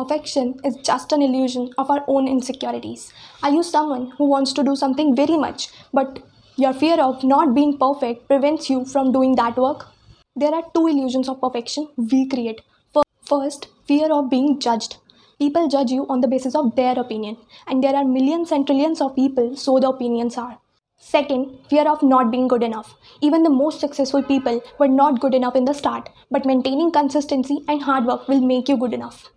Perfection is just an illusion of our own insecurities. Are you someone who wants to do something very much, but your fear of not being perfect prevents you from doing that work? There are two illusions of perfection we create. First, fear of being judged. People judge you on the basis of their opinion, and there are millions and trillions of people, so the opinions are. Second, fear of not being good enough. Even the most successful people were not good enough in the start, but maintaining consistency and hard work will make you good enough.